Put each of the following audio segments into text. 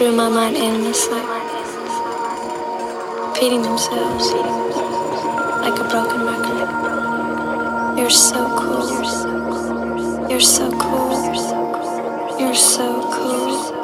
through my mind endlessly, repeating themselves like a broken record. You're so cool. You're so cool. You're so cool. You're so cool.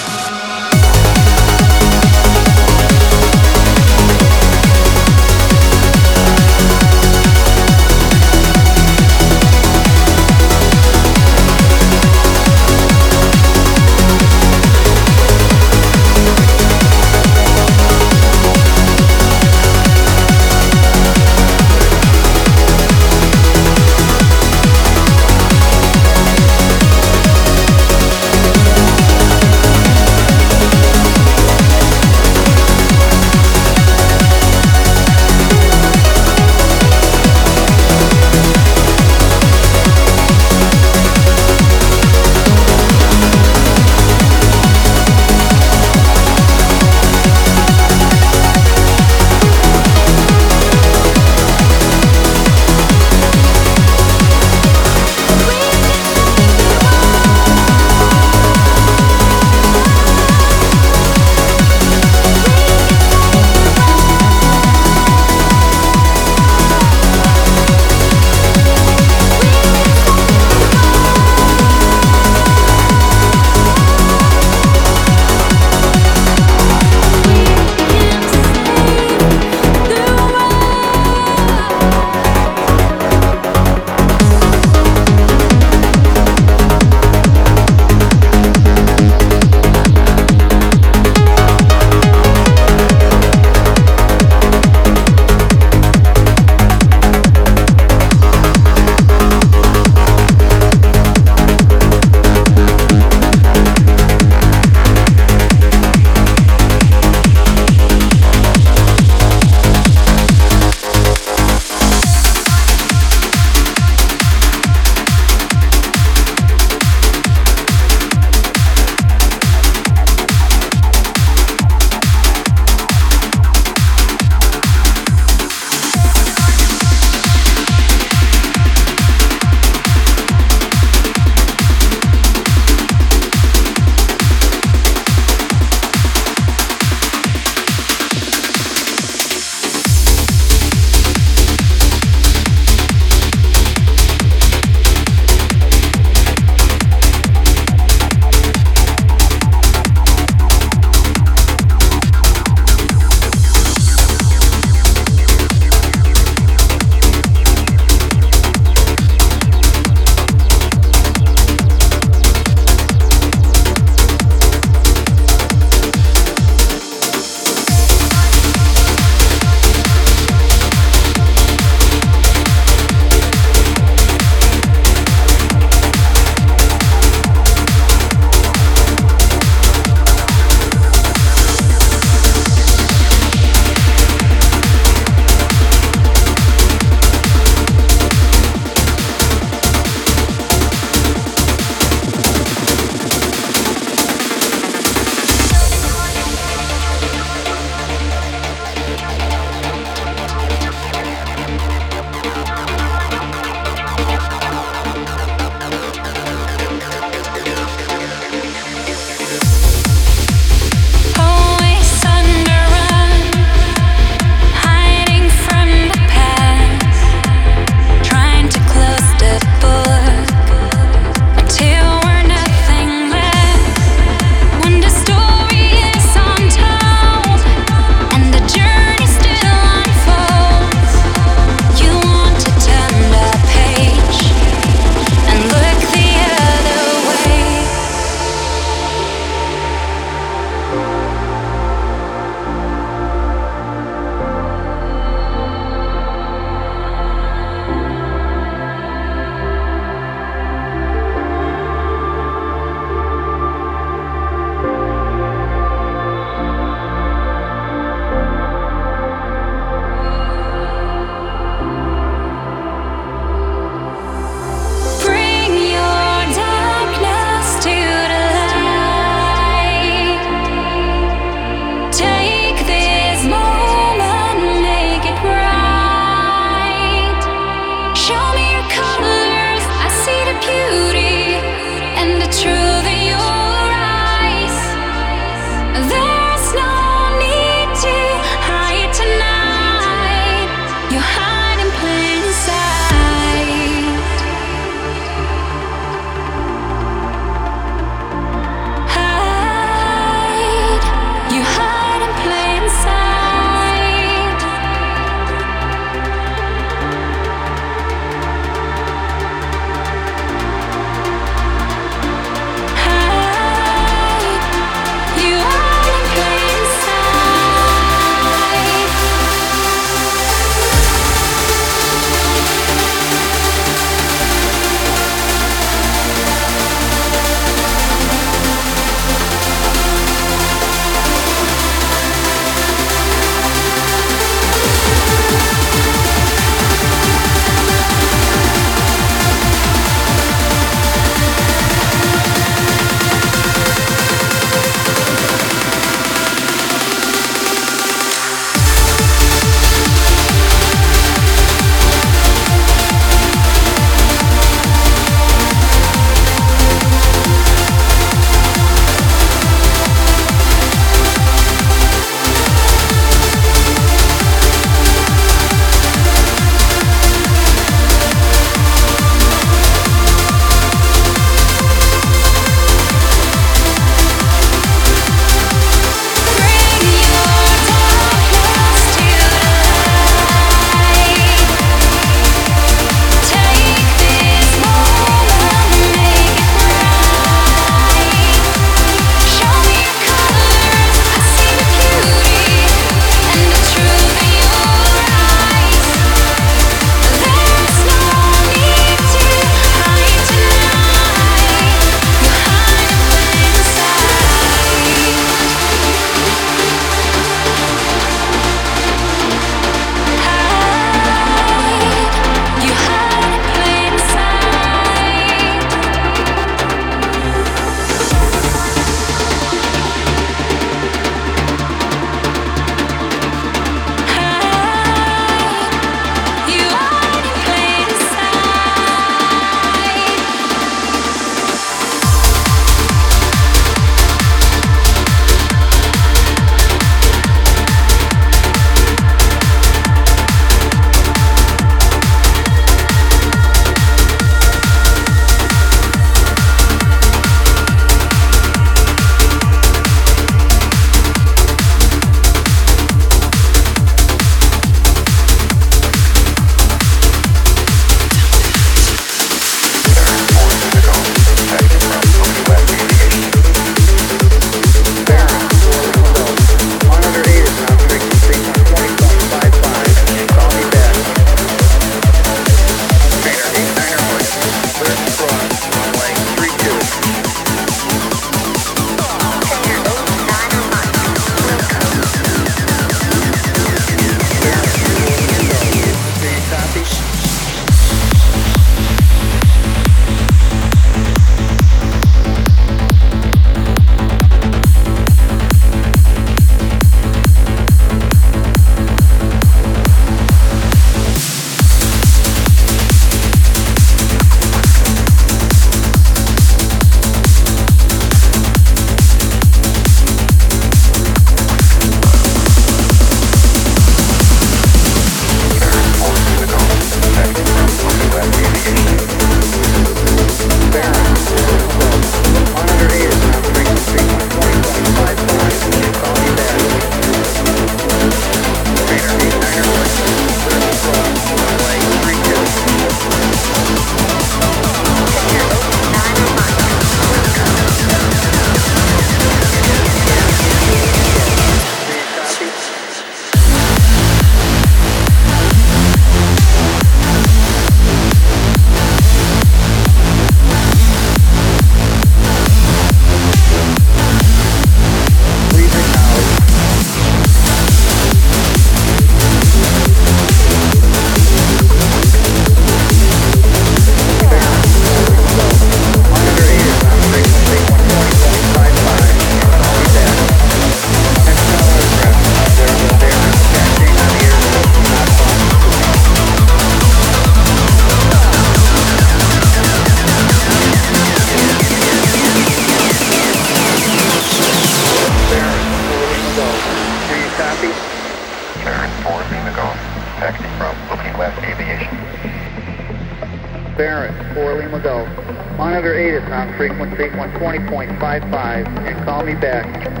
frequent 20.55 and call me back.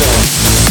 Stone.